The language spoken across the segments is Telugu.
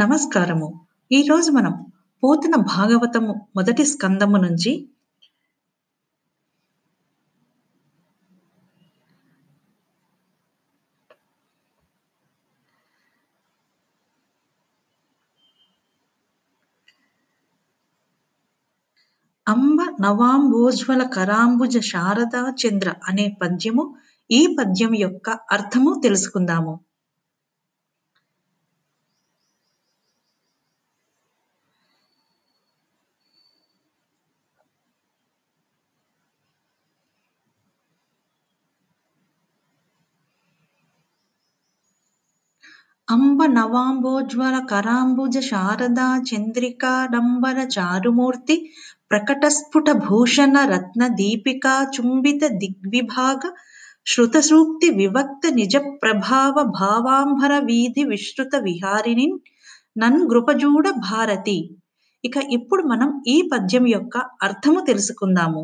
నమస్కారము. ఈరోజు మనం పోతన భాగవతము మొదటి స్కందము నుంచి అంబ నవాంబోజ్వల కరాంబుజ శారదా చంద్ర అనే పద్యము ఈ పద్యం యొక్క అర్థము తెలుసుకుందాము. అంబ నవాంబోజ్వల కరాంబుజ శారదా చంద్రికాడంబర చారుమూర్తి ప్రకటస్ఫుట భూషణ రత్న దీపికా చుంబిత దిగ్విభాగ శ్రుతసూక్తి వివక్త నిజ ప్రభావ భావాంబర వీధి విశ్రుత విహారిని నన్ గృపజూడ భారతి. ఇక ఇప్పుడు మనం ఈ పద్యం యొక్క అర్థము తెలుసుకుందాము.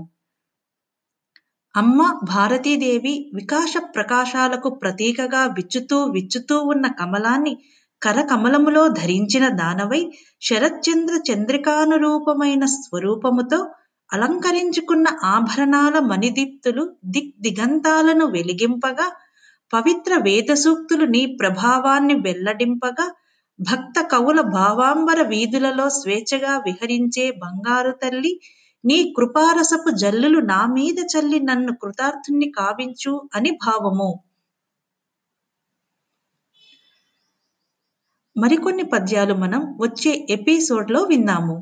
అమ్మ భారతీదేవి వికాస ప్రకాశాలకు ప్రతీకగా విచ్చుతూ విచ్చుతూ ఉన్న కమలాన్ని కరకమలములో ధరించిన దానవై శరత్చంద్ర చంద్రికానురూపమైన స్వరూపముతో అలంకరించుకున్న ఆభరణాల మణిదీప్తులు దిక్ దిగంతాలను వెలిగింపగా పవిత్ర వేద సూక్తులు నీ ప్రభావాన్ని వెల్లడింపగా భక్త కవుల భావాంబర వీధులలో స్వేచ్ఛగా విహరించే బంగారు తల్లి నీ కృపారసపు జల్లులు నా మీద చల్లి నన్ను కృతార్థుణ్ణి కావించు అని భావము. మరికొన్ని పద్యాలు మనం వచ్చే ఎపిసోడ్లో విన్నాము.